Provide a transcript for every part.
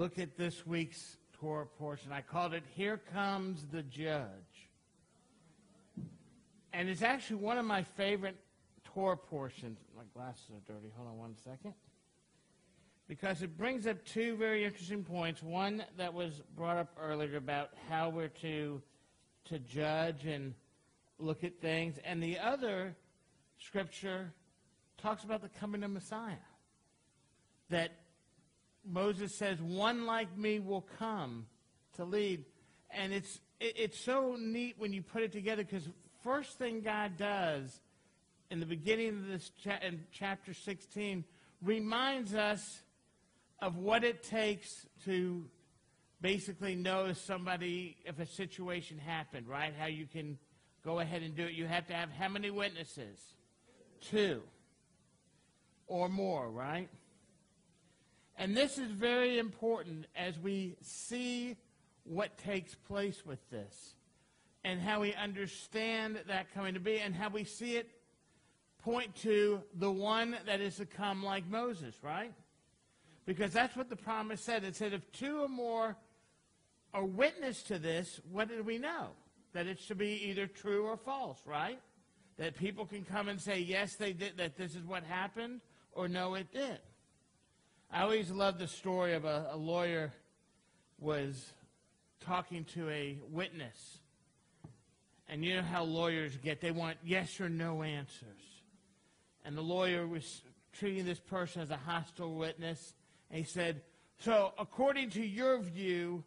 look at this week's Torah portion. I called it Here Comes the Judge. And it's actually one of my favorite Torah portions. My glasses are dirty. Hold on one second. Because it brings up two very interesting points. One that was brought up earlier about how we're to, to judge and look at things. And the other scripture talks about the coming of Messiah. That Moses says, One like me will come to lead. And it's, it, it's so neat when you put it together because first thing God does in the beginning of this cha- in chapter 16 reminds us of what it takes to basically know if somebody, if a situation happened, right? How you can go ahead and do it. You have to have how many witnesses? Two or more, right? And this is very important as we see what takes place with this and how we understand that coming to be and how we see it point to the one that is to come like Moses, right? Because that's what the promise said. It said, if two or more are witness to this, what do we know? That it should be either true or false, right? That people can come and say, yes, they did, that this is what happened, or no, it did. I always love the story of a, a lawyer was talking to a witness. And you know how lawyers get, they want yes or no answers. And the lawyer was treating this person as a hostile witness. And he said, So, according to your view,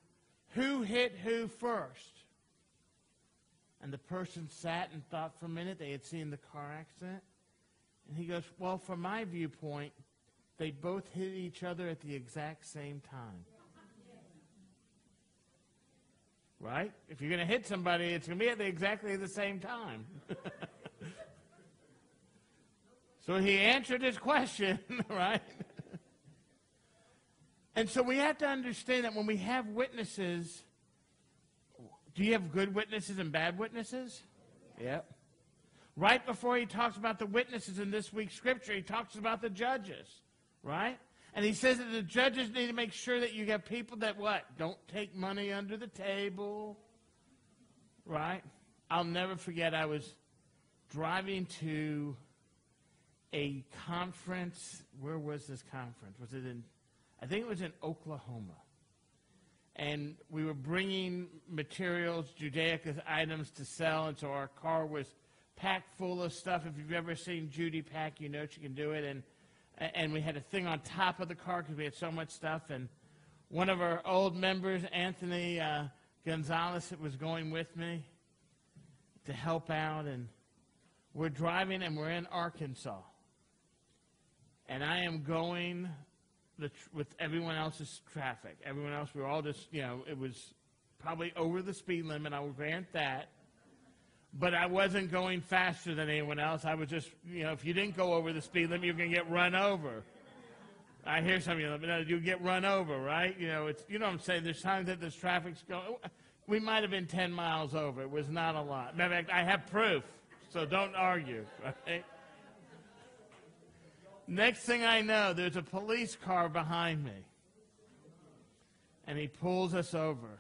who hit who first? And the person sat and thought for a minute. They had seen the car accident. And he goes, Well, from my viewpoint, they both hit each other at the exact same time. Right? If you're going to hit somebody, it's going to be at the exactly the same time. so he answered his question, right? and so we have to understand that when we have witnesses, do you have good witnesses and bad witnesses? Yep. Right before he talks about the witnesses in this week's scripture, he talks about the judges, right? And he says that the judges need to make sure that you have people that what? Don't take money under the table, right? I'll never forget, I was driving to a conference. Where was this conference? Was it in, I think it was in Oklahoma. And we were bringing materials, Judaica items to sell, and so our car was packed full of stuff. If you've ever seen Judy pack, you know she can do it. And and we had a thing on top of the car because we had so much stuff. And one of our old members, Anthony uh, Gonzalez, was going with me to help out. And we're driving and we're in Arkansas. And I am going the, with everyone else's traffic. Everyone else, we were all just, you know, it was probably over the speed limit. I will grant that but I wasn't going faster than anyone else. I was just, you know, if you didn't go over the speed limit, you're going to get run over. I hear some of you, know, you get run over, right? You know, it's, you know what I'm saying? There's times that this traffic's going, we might have been 10 miles over. It was not a lot. Matter of fact, I have proof, so don't argue, right? Next thing I know, there's a police car behind me. And he pulls us over.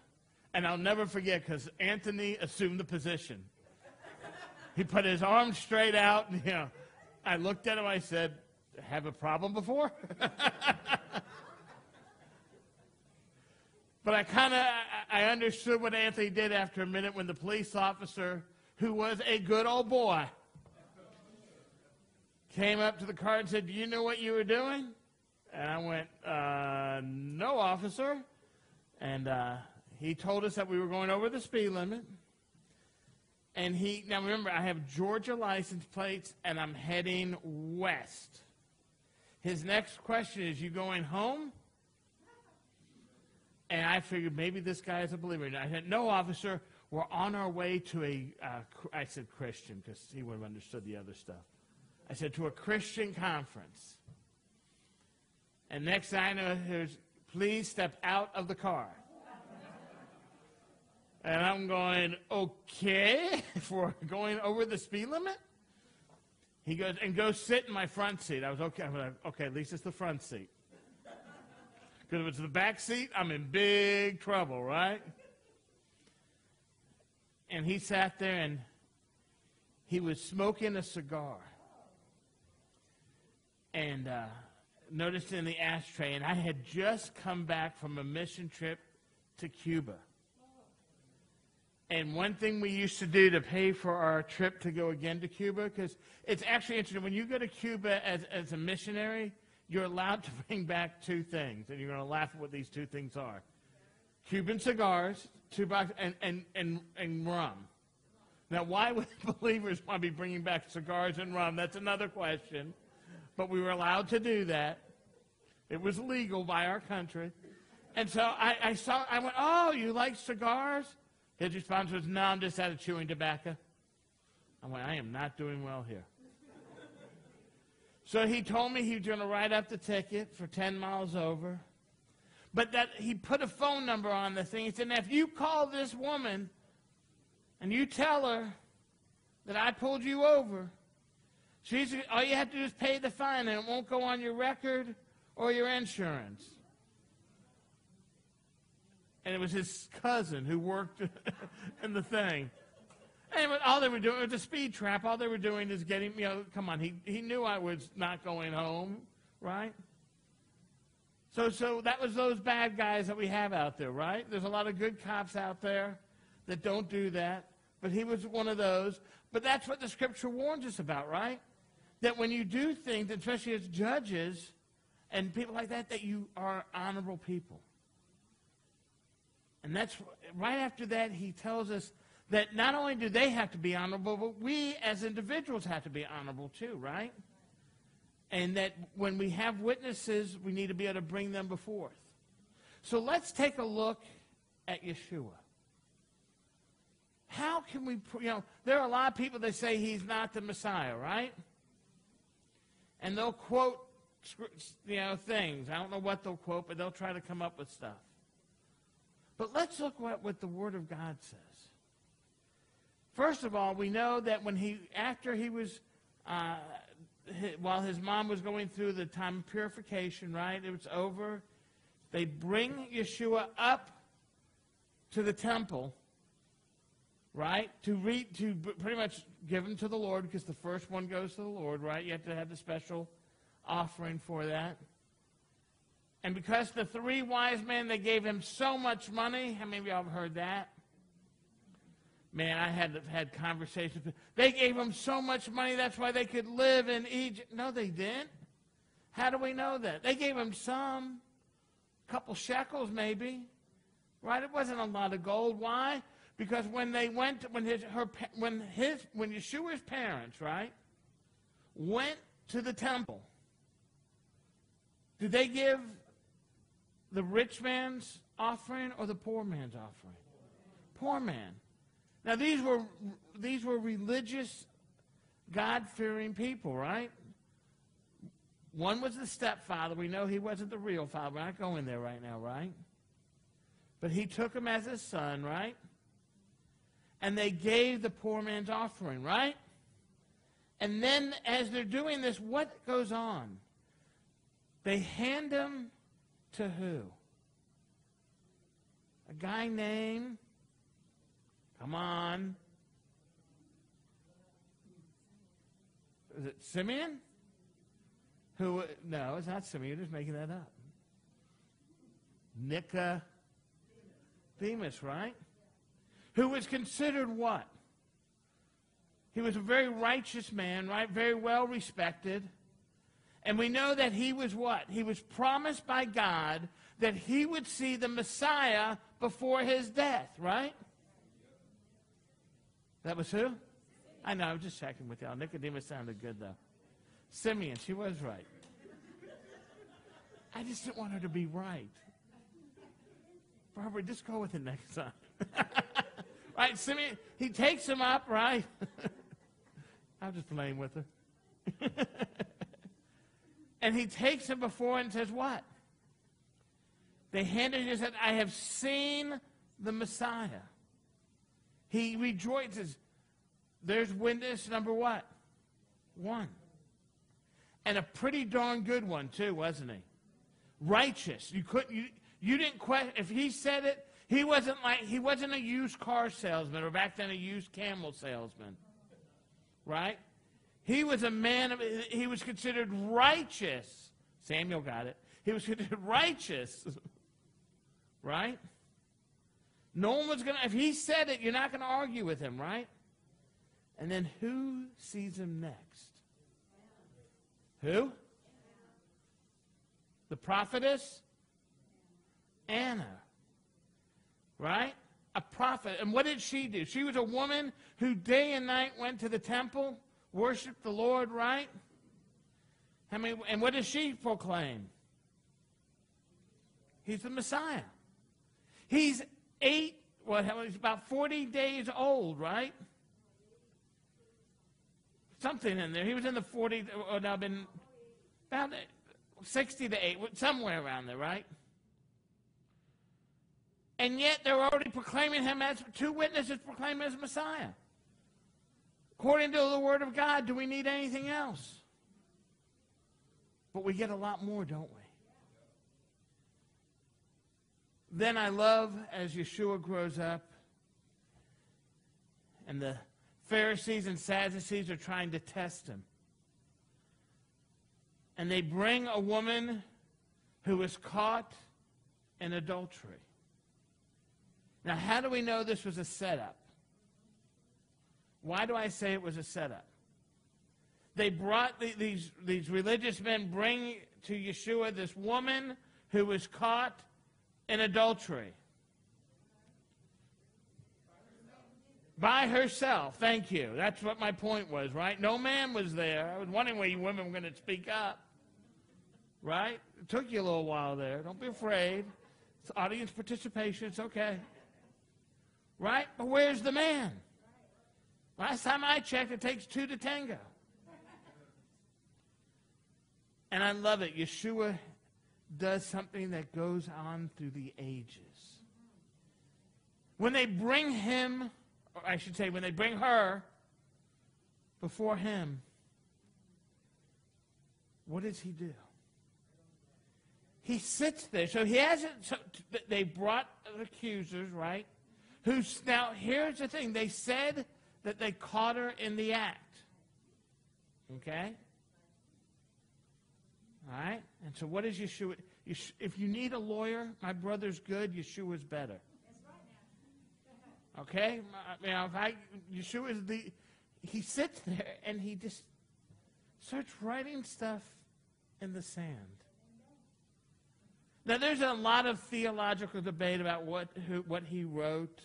And I'll never forget because Anthony assumed the position. He put his arms straight out, and you know, I looked at him. I said, "Have a problem before?" but I kind of I understood what Anthony did after a minute when the police officer, who was a good old boy, came up to the car and said, "Do you know what you were doing?" And I went, uh, "No, officer." And uh, he told us that we were going over the speed limit. And he, now remember, I have Georgia license plates and I'm heading west. His next question is, You going home? And I figured maybe this guy is a believer. And I said, No, officer, we're on our way to a. Uh, I said Christian because he would have understood the other stuff. I said, To a Christian conference. And next I know, here's, please step out of the car. And I'm going, okay, for going over the speed limit? He goes, and go sit in my front seat. I was okay. I'm like, okay, at least it's the front seat. Because if it's the back seat, I'm in big trouble, right? And he sat there and he was smoking a cigar. And uh, noticed in the ashtray, and I had just come back from a mission trip to Cuba. And one thing we used to do to pay for our trip to go again to Cuba, because it's actually interesting, when you go to Cuba as, as a missionary, you're allowed to bring back two things, and you're going to laugh at what these two things are Cuban cigars, two boxes, and, and, and, and rum. Now, why would believers want to be bringing back cigars and rum? That's another question. But we were allowed to do that. It was legal by our country. And so I, I saw, I went, Oh, you like cigars? His response was, No, I'm just out of chewing tobacco. I went, I am not doing well here. so he told me he was going to write up the ticket for 10 miles over. But that he put a phone number on the thing. He said, Now, if you call this woman and you tell her that I pulled you over, she's, all you have to do is pay the fine and it won't go on your record or your insurance. And it was his cousin who worked in the thing. And all they were doing it was a speed trap. All they were doing is getting, you know, come on. He, he knew I was not going home, right? So, so that was those bad guys that we have out there, right? There's a lot of good cops out there that don't do that. But he was one of those. But that's what the scripture warns us about, right? That when you do things, especially as judges and people like that, that you are honorable people. And that's right after that, he tells us that not only do they have to be honorable, but we as individuals have to be honorable too, right? And that when we have witnesses, we need to be able to bring them before. us. So let's take a look at Yeshua. How can we, you know, there are a lot of people that say he's not the Messiah, right? And they'll quote, you know, things. I don't know what they'll quote, but they'll try to come up with stuff. But let's look at what the Word of God says. First of all, we know that when he, after he was, uh, while his mom was going through the time of purification, right? It was over. They bring Yeshua up to the temple, right? To read, to pretty much give him to the Lord, because the first one goes to the Lord, right? You have to have the special offering for that. And because the three wise men, they gave him so much money. How many of y'all have heard that? Man, I had had conversations. They gave him so much money, that's why they could live in Egypt. No, they didn't. How do we know that? They gave him some, a couple shekels maybe, right? It wasn't a lot of gold. Why? Because when they went, when his, her, when his, when Yeshua's parents, right, went to the temple, did they give the rich man's offering or the poor man's offering? Poor man. Now these were these were religious, God-fearing people, right? One was the stepfather. We know he wasn't the real father. We're not going there right now, right? But he took him as his son, right? And they gave the poor man's offering, right? And then as they're doing this, what goes on? They hand him to who? A guy named, come on, is it Simeon? Who, no, it's not Simeon, just making that up. Nicodemus, right? Who was considered what? He was a very righteous man, right? Very well respected. And we know that he was what? He was promised by God that he would see the Messiah before his death, right? That was who? I know, I was just checking with y'all. Nicodemus sounded good, though. Simeon, she was right. I just didn't want her to be right. Barbara, just go with it next time. right, Simeon, he takes him up, right? I'm just playing with her. And he takes him before and says, What? They handed him and said, I have seen the Messiah. He rejoices. There's witness number what? One. And a pretty darn good one, too, wasn't he? righteous. You couldn't. You, you didn't question. If he said it, he wasn't like he wasn't a used car salesman or back then a used camel salesman, right? He was a man of. He was considered righteous. Samuel got it. He was considered righteous, right? No one was gonna. If he said it, you're not gonna argue with him, right? And then who sees him next? Who? The prophetess? Anna. Right? A prophet. And what did she do? She was a woman who day and night went to the temple, worshiped the Lord, right? I mean, and what does she proclaim? He's the Messiah. He's eight, what, he's about 40 days old, right? Something in there. He was in the 40, or now been about 60 to 8, somewhere around there, right? And yet they're already proclaiming him as, two witnesses proclaim him as Messiah. According to the Word of God, do we need anything else? But we get a lot more, don't we? Then I love as Yeshua grows up and the Pharisees and Sadducees are trying to test him. And they bring a woman who was caught in adultery. Now, how do we know this was a setup? Why do I say it was a setup? They brought the, these, these religious men bring to Yeshua this woman who was caught in adultery. By herself. Thank you. That's what my point was, right? No man was there. I was wondering where you women were going to speak up. Right? It took you a little while there. Don't be afraid. It's audience participation. It's okay. Right? But where's the man? Last time I checked, it takes two to tango. And I love it. Yeshua does something that goes on through the ages. When they bring him, or I should say, when they bring her before him, what does he do? He sits there. So he hasn't, so they brought the accusers, right? Who's, now, here's the thing. They said that they caught her in the act. Okay? All right? And so what is Yeshua? If you need a lawyer, my brother's good, Yeshua's better. Okay? Know, if I, Yeshua is the, he sits there and he just starts writing stuff in the sand. Now, there's a lot of theological debate about what, who, what he wrote.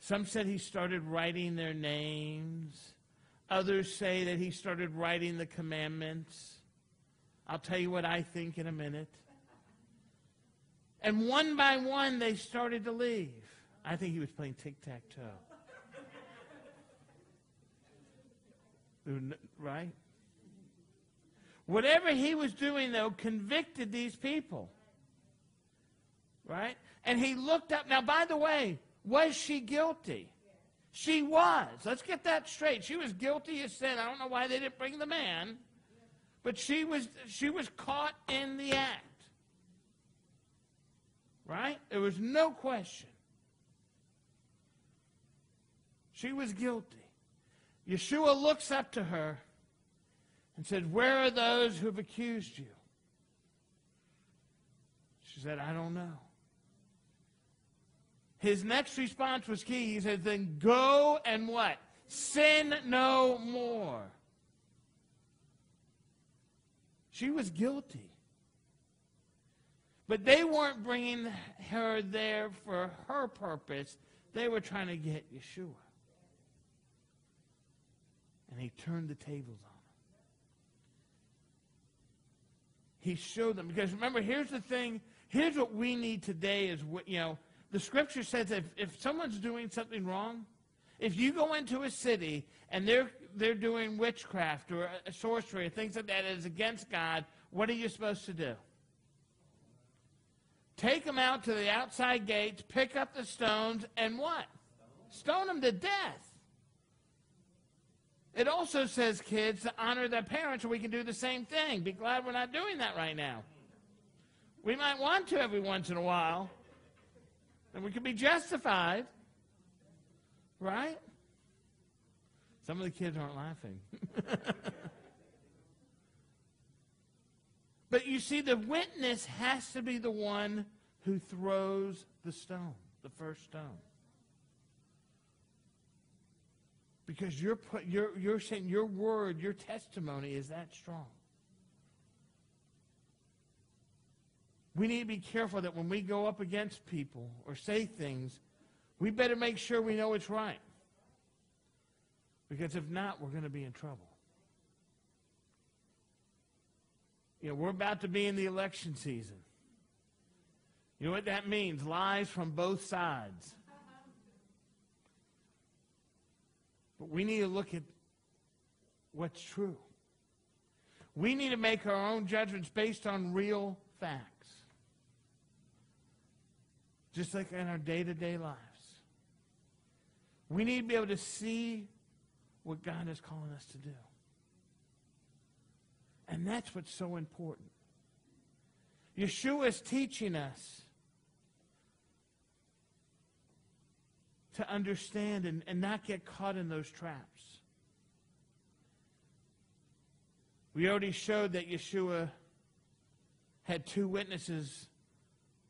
Some said he started writing their names. Others say that he started writing the commandments. I'll tell you what I think in a minute. And one by one, they started to leave. I think he was playing tic tac toe. right? Whatever he was doing, though, convicted these people. Right? And he looked up. Now, by the way, was she guilty? She was. Let's get that straight. She was guilty of sin. I don't know why they didn't bring the man. But she was, she was caught in the act. Right? There was no question. She was guilty. Yeshua looks up to her and said, Where are those who've accused you? She said, I don't know. His next response was key. He said, Then go and what? Sin no more. She was guilty. But they weren't bringing her there for her purpose. They were trying to get Yeshua. And he turned the tables on them. He showed them. Because remember, here's the thing. Here's what we need today is, what, you know, the scripture says if, if someone's doing something wrong, if you go into a city and they're they're doing witchcraft or uh, sorcery or things like that that is against God, what are you supposed to do? Take them out to the outside gates, pick up the stones, and what? Stone them to death. It also says, kids, to honor their parents, we can do the same thing. Be glad we're not doing that right now. We might want to every once in a while. And we can be justified. Right? Some of the kids aren't laughing. but you see, the witness has to be the one who throws the stone, the first stone. Because you're, put, you're, you're saying your word, your testimony is that strong. We need to be careful that when we go up against people or say things, we better make sure we know it's right. Because if not, we're going to be in trouble. You know, we're about to be in the election season. You know what that means? Lies from both sides. But we need to look at what's true. We need to make our own judgments based on real facts. Just like in our day to day lives. We need to be able to see what God is calling us to do. And that's what's so important. Yeshua is teaching us to understand and, and not get caught in those traps. We already showed that Yeshua had two witnesses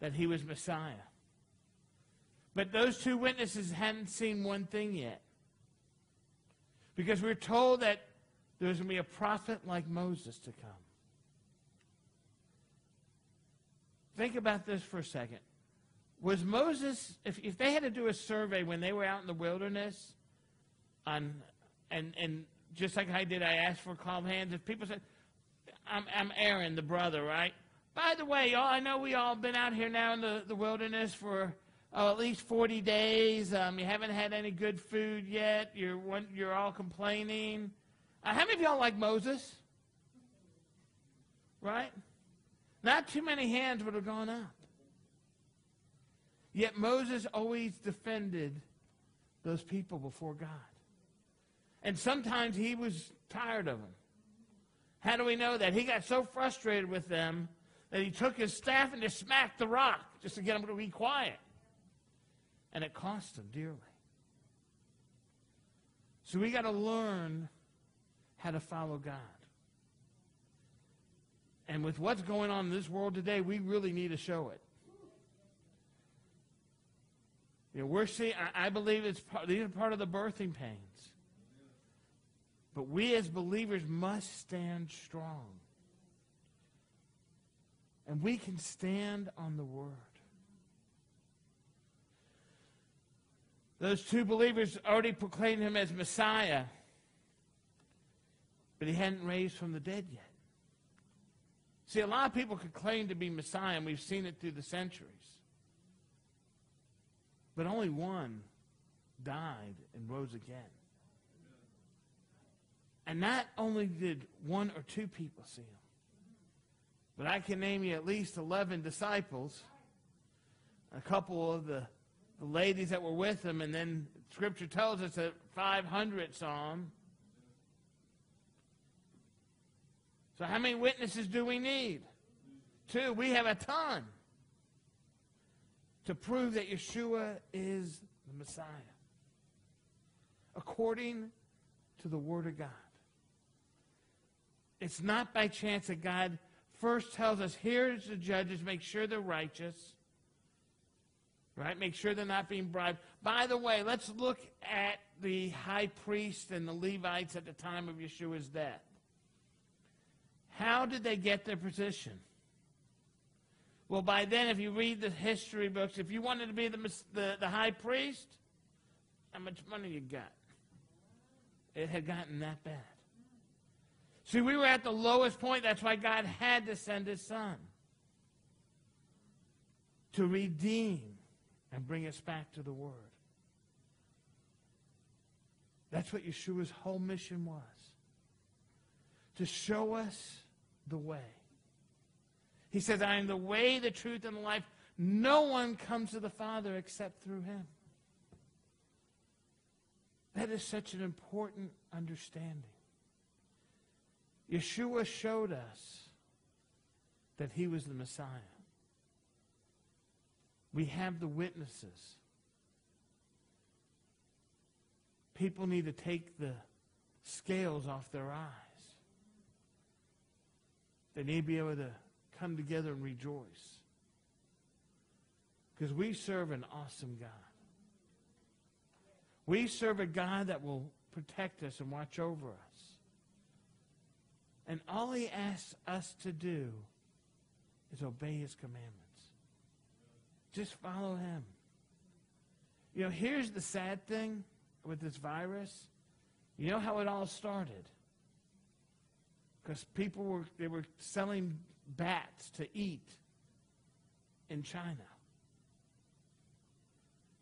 that he was Messiah. But those two witnesses hadn't seen one thing yet. Because we're told that there's going to be a prophet like Moses to come. Think about this for a second. Was Moses, if, if they had to do a survey when they were out in the wilderness, on, and, and just like I did, I asked for call hands, if people said, I'm, I'm Aaron, the brother, right? By the way, y'all, I know we all been out here now in the, the wilderness for oh, at least 40 days. Um, you haven't had any good food yet. You're, you're all complaining. Uh, how many of y'all like Moses? Right? Not too many hands would have gone up. Yet Moses always defended those people before God. And sometimes he was tired of them. How do we know that? He got so frustrated with them that he took his staff and just smacked the rock just to get them to be quiet. And it cost him dearly. So we got to learn how to follow God. And with what's going on in this world today, we really need to show it. You know, we're seeing, I, I believe it's part, these are part of the birthing pains. But we as believers must stand strong. And we can stand on the Word. Those two believers already proclaimed him as Messiah, but he hadn't raised from the dead yet. See, a lot of people could claim to be Messiah, and we've seen it through the centuries. But only one died and rose again. And not only did one or two people see him, but I can name you at least 11 disciples, a couple of the the ladies that were with him, and then Scripture tells us that 500 saw him. So, how many witnesses do we need? Two. We have a ton to prove that Yeshua is the Messiah according to the Word of God. It's not by chance that God first tells us here's the judges, make sure they're righteous. Right? Make sure they're not being bribed. By the way, let's look at the high priest and the Levites at the time of Yeshua's death. How did they get their position? Well, by then, if you read the history books, if you wanted to be the, the, the high priest, how much money you got? It had gotten that bad. See, we were at the lowest point. That's why God had to send his son to redeem and bring us back to the Word. That's what Yeshua's whole mission was to show us the way. He says, I am the way, the truth, and the life. No one comes to the Father except through him. That is such an important understanding. Yeshua showed us that he was the Messiah. We have the witnesses. People need to take the scales off their eyes. They need to be able to come together and rejoice. Because we serve an awesome God. We serve a God that will protect us and watch over us. And all he asks us to do is obey his commandments. Just follow him. You know, here's the sad thing with this virus. You know how it all started? Because people were they were selling bats to eat in China.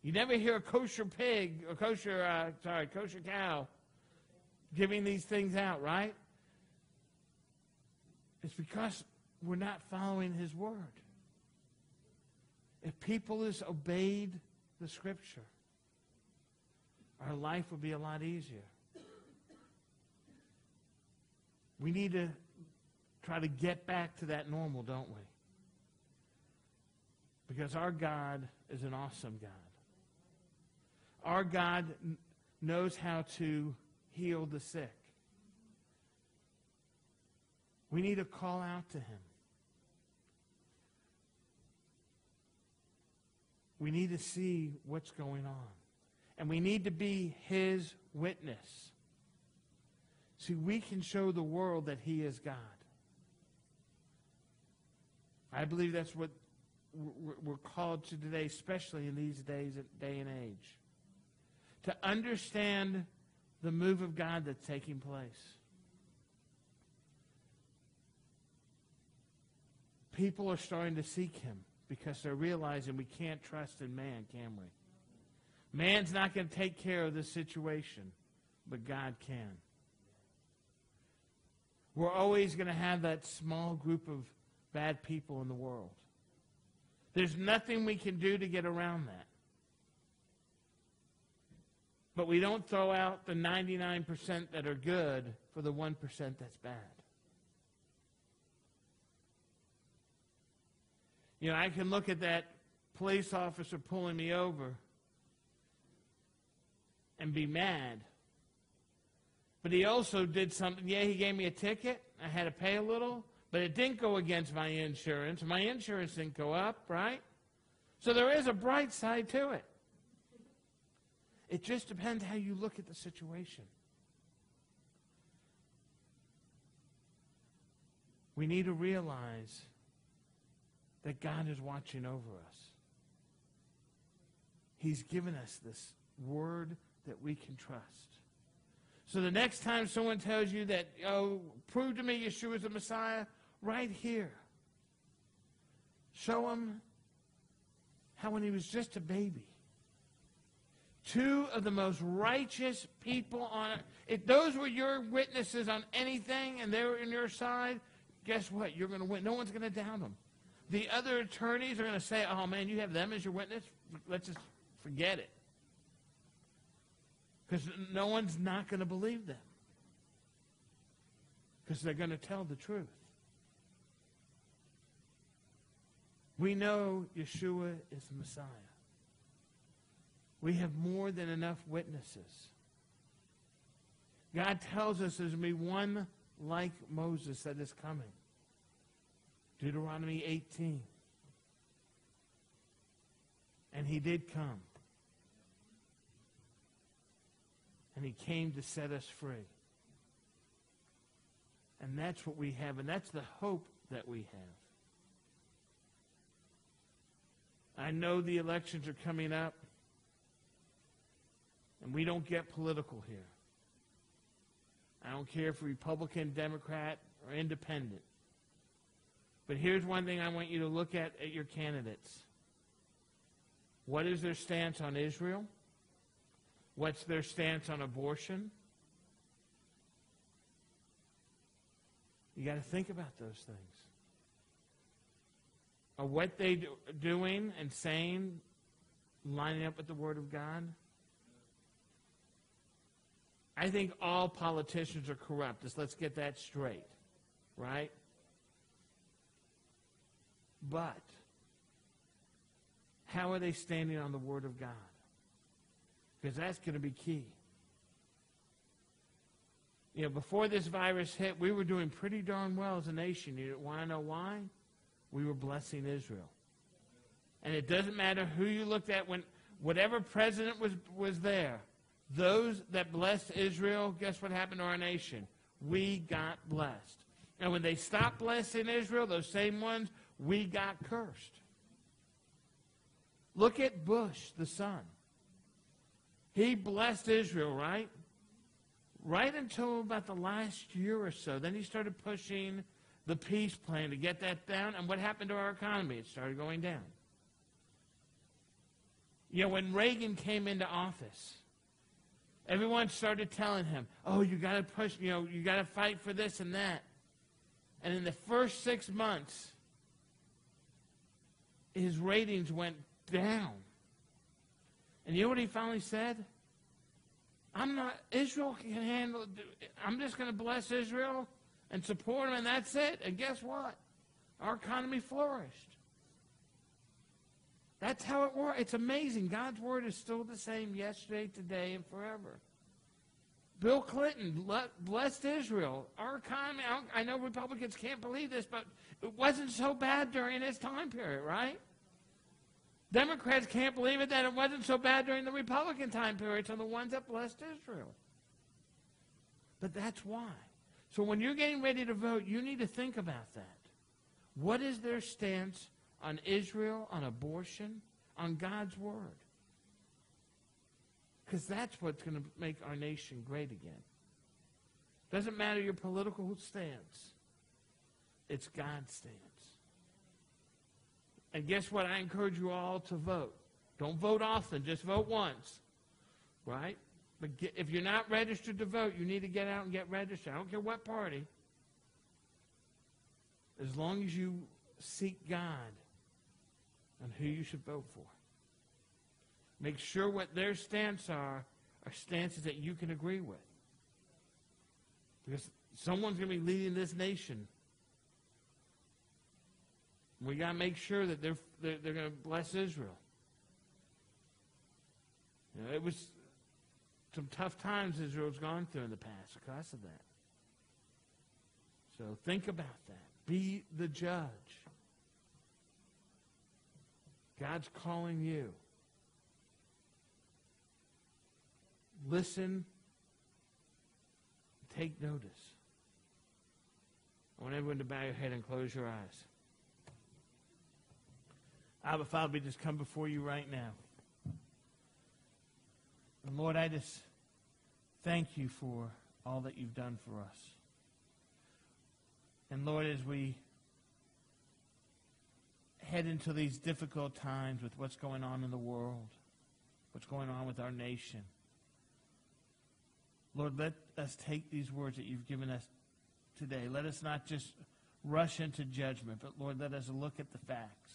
You never hear a kosher pig, a kosher, uh, sorry, kosher cow giving these things out, right? It's because we're not following his word. If people has obeyed the scripture, our life would be a lot easier. We need to try to get back to that normal, don't we? Because our God is an awesome God. Our God knows how to heal the sick. We need to call out to him. We need to see what's going on. And we need to be his witness. See, we can show the world that he is God. I believe that's what we're called to today, especially in these days, day and age. To understand the move of God that's taking place. People are starting to seek him because they're realizing we can't trust in man, can we? Man's not going to take care of this situation, but God can. We're always going to have that small group of bad people in the world. There's nothing we can do to get around that. But we don't throw out the 99% that are good for the 1% that's bad. You know, I can look at that police officer pulling me over and be mad. But he also did something. Yeah, he gave me a ticket. I had to pay a little, but it didn't go against my insurance. My insurance didn't go up, right? So there is a bright side to it. It just depends how you look at the situation. We need to realize that God is watching over us. He's given us this word that we can trust. So the next time someone tells you that, oh, prove to me Yeshua is the Messiah, right here. Show them how when he was just a baby, two of the most righteous people on it, if those were your witnesses on anything and they were in your side, guess what? You're going to win. No one's going to doubt them. The other attorneys are going to say, oh man, you have them as your witness? Let's just forget it. Because no one's not going to believe them. Because they're going to tell the truth. We know Yeshua is the Messiah. We have more than enough witnesses. God tells us there's going to be one like Moses that is coming. Deuteronomy 18. And he did come. And he came to set us free. And that's what we have, and that's the hope that we have. I know the elections are coming up, and we don't get political here. I don't care if Republican, Democrat, or Independent. But here's one thing I want you to look at at your candidates. What is their stance on Israel? What's their stance on abortion? You got to think about those things. Are what they do, doing and saying lining up with the Word of God? I think all politicians are corrupt. Just let's get that straight, right? But How are they standing on the Word of God? Because that's going to be key. You know, before this virus hit, we were doing pretty darn well as a nation. You want to know why? We were blessing Israel. And it doesn't matter who you looked at when whatever president was was there. Those that blessed Israel, guess what happened to our nation? We got blessed. And when they stopped blessing Israel, those same ones, we got cursed. Look at Bush, the son. He blessed Israel, right? Right until about the last year or so. Then he started pushing the peace plan to get that down. And what happened to our economy? It started going down. You know, when Reagan came into office, everyone started telling him, oh, you got to push, you know, you got to fight for this and that. And in the first six months, his ratings went down. And you know what he finally said? I'm not, Israel can handle, I'm just going to bless Israel and support them, and that's it. And guess what? Our economy flourished. That's how it works. It's amazing. God's word is still the same yesterday, today, and forever. Bill Clinton blessed Israel. Our economy, I know Republicans can't believe this, but it wasn't so bad during his time period, right? Democrats can't believe it that it wasn't so bad during the Republican time period to the ones that blessed Israel. But that's why. So when you're getting ready to vote, you need to think about that. What is their stance on Israel, on abortion, on God's word? Because that's what's going to make our nation great again. Doesn't matter your political stance, it's God's stance. And guess what? I encourage you all to vote. Don't vote often, just vote once. Right? But get, if you're not registered to vote, you need to get out and get registered. I don't care what party. As long as you seek God and who you should vote for. Make sure what their stance are are stances that you can agree with. Because someone's going to be leading this nation we got to make sure that they're, they're, they're going to bless Israel. You know, it was some tough times Israel's gone through in the past because of that. So think about that. Be the judge. God's calling you. Listen. Take notice. I want everyone to bow your head and close your eyes. Abba, Father, we just come before you right now. And Lord, I just thank you for all that you've done for us. And Lord, as we head into these difficult times with what's going on in the world, what's going on with our nation, Lord, let us take these words that you've given us today. Let us not just rush into judgment, but Lord, let us look at the facts.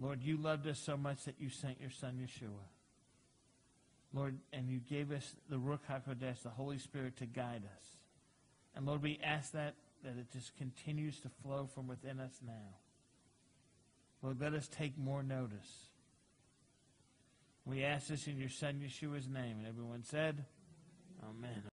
Lord, you loved us so much that you sent your son Yeshua. Lord, and you gave us the Ruach HaKodesh, the Holy Spirit, to guide us. And Lord, we ask that, that it just continues to flow from within us now. Lord, let us take more notice. We ask this in your son Yeshua's name. And everyone said, Amen.